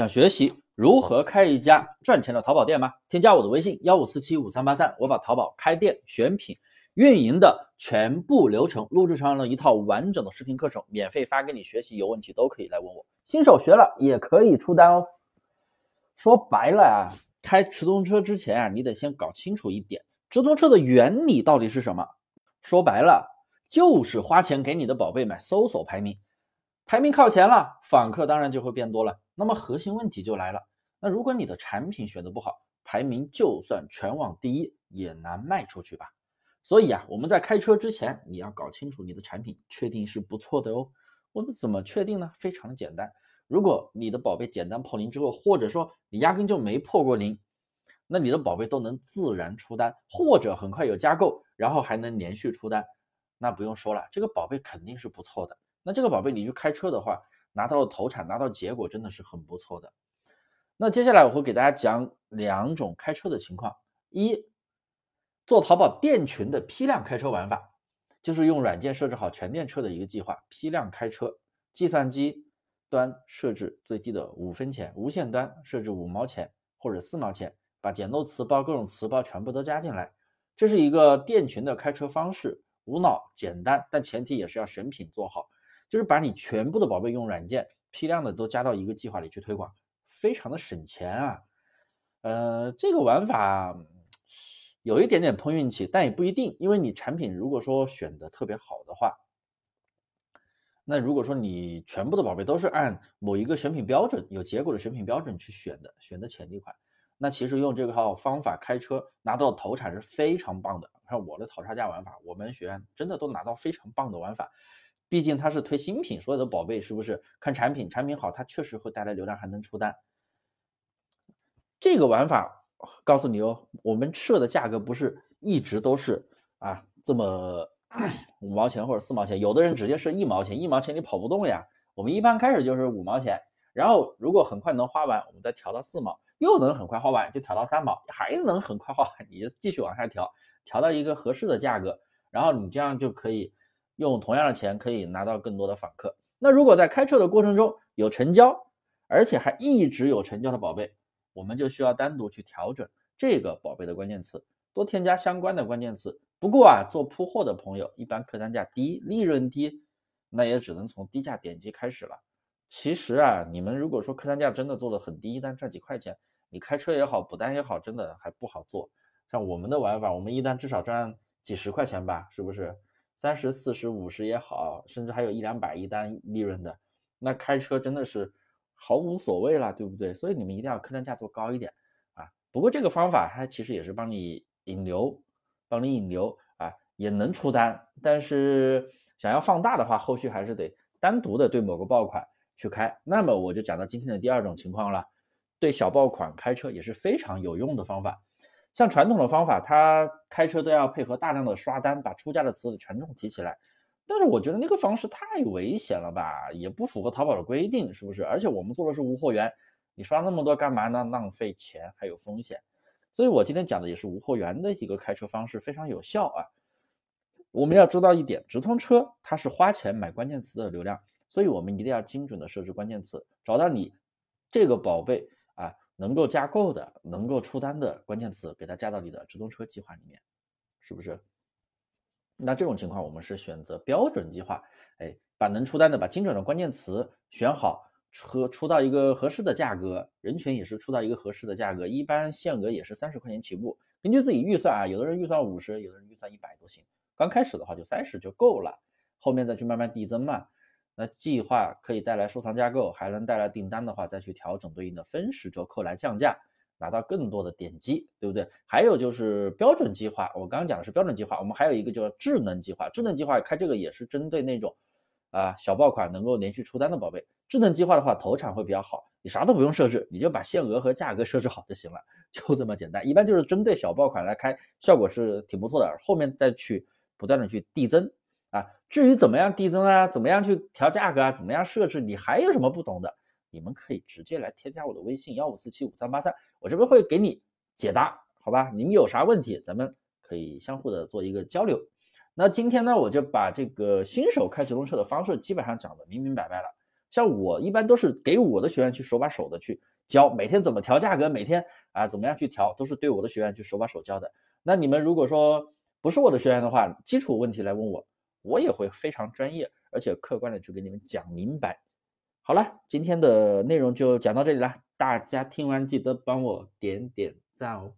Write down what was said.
想学习如何开一家赚钱的淘宝店吗？添加我的微信幺五四七五三八三，我把淘宝开店、选品、运营的全部流程录制成了一套完整的视频课程，免费发给你学习。有问题都可以来问我。新手学了也可以出单哦。说白了啊，开直通车之前啊，你得先搞清楚一点，直通车的原理到底是什么？说白了，就是花钱给你的宝贝买搜索排名。排名靠前了，访客当然就会变多了。那么核心问题就来了，那如果你的产品选的不好，排名就算全网第一也难卖出去吧。所以啊，我们在开车之前，你要搞清楚你的产品确定是不错的哦。我们怎么确定呢？非常的简单，如果你的宝贝简单破零之后，或者说你压根就没破过零，那你的宝贝都能自然出单，或者很快有加购，然后还能连续出单，那不用说了，这个宝贝肯定是不错的。那这个宝贝你去开车的话，拿到了投产，拿到结果真的是很不错的。那接下来我会给大家讲两种开车的情况：一，做淘宝店群的批量开车玩法，就是用软件设置好全电车的一个计划，批量开车，计算机端设置最低的五分钱，无线端设置五毛钱或者四毛钱，把捡漏词包、各种词包全部都加进来，这是一个店群的开车方式，无脑简单，但前提也是要选品做好。就是把你全部的宝贝用软件批量的都加到一个计划里去推广，非常的省钱啊。呃，这个玩法有一点点碰运气，但也不一定，因为你产品如果说选的特别好的话，那如果说你全部的宝贝都是按某一个选品标准、有结果的选品标准去选的，选的潜力款，那其实用这个套方法开车拿到投产是非常棒的。看我的淘差价玩法，我们学员真的都拿到非常棒的玩法。毕竟它是推新品，所有的宝贝是不是看产品？产品好，它确实会带来流量，还能出单。这个玩法告诉你哦，我们设的价格不是一直都是啊这么 五毛钱或者四毛钱，有的人直接设一毛钱，一毛钱你跑不动呀。我们一般开始就是五毛钱，然后如果很快能花完，我们再调到四毛，又能很快花完就调到三毛，还能很快花完，你就继续往下调，调到一个合适的价格，然后你这样就可以。用同样的钱可以拿到更多的访客。那如果在开车的过程中有成交，而且还一直有成交的宝贝，我们就需要单独去调整这个宝贝的关键词，多添加相关的关键词。不过啊，做铺货的朋友一般客单价低，利润低，那也只能从低价点击开始了。其实啊，你们如果说客单价真的做的很低，一单赚几块钱，你开车也好，补单也好，真的还不好做。像我们的玩法，我们一单至少赚几十块钱吧，是不是？三十四十五十也好，甚至还有一两百一单利润的，那开车真的是毫无所谓了，对不对？所以你们一定要客单价做高一点啊。不过这个方法它其实也是帮你引流，帮你引流啊，也能出单。但是想要放大的话，后续还是得单独的对某个爆款去开。那么我就讲到今天的第二种情况了，对小爆款开车也是非常有用的方法。像传统的方法，他开车都要配合大量的刷单，把出价的词权重提起来。但是我觉得那个方式太危险了吧，也不符合淘宝的规定，是不是？而且我们做的是无货源，你刷那么多干嘛呢？浪费钱还有风险。所以我今天讲的也是无货源的一个开车方式，非常有效啊。我们要知道一点，直通车它是花钱买关键词的流量，所以我们一定要精准的设置关键词，找到你这个宝贝。能够加购的、能够出单的关键词，给它加到你的直通车计划里面，是不是？那这种情况，我们是选择标准计划，哎，把能出单的、把精准的关键词选好，出出到一个合适的价格，人群也是出到一个合适的价格，一般限额也是三十块钱起步，根据自己预算啊，有的人预算五十，有的人预算一百都行，刚开始的话就三十就够了，后面再去慢慢递增嘛。那计划可以带来收藏加购，还能带来订单的话，再去调整对应的分时折扣来降价，拿到更多的点击，对不对？还有就是标准计划，我刚刚讲的是标准计划，我们还有一个叫智能计划，智能计划开这个也是针对那种啊小爆款能够连续出单的宝贝。智能计划的话，投产会比较好，你啥都不用设置，你就把限额和价格设置好就行了，就这么简单。一般就是针对小爆款来开，效果是挺不错的，后面再去不断的去递增。啊，至于怎么样递增啊，怎么样去调价格啊，怎么样设置，你还有什么不懂的？你们可以直接来添加我的微信幺五四七五三八三，我这边会给你解答，好吧？你们有啥问题，咱们可以相互的做一个交流。那今天呢，我就把这个新手开直通车的方式基本上讲的明明白白了。像我一般都是给我的学员去手把手的去教，每天怎么调价格，每天啊怎么样去调，都是对我的学员去手把手教的。那你们如果说不是我的学员的话，基础问题来问我，我也会非常专业而且客观的去给你们讲明白。好了，今天的内容就讲到这里了，大家听完记得帮我点点赞哦。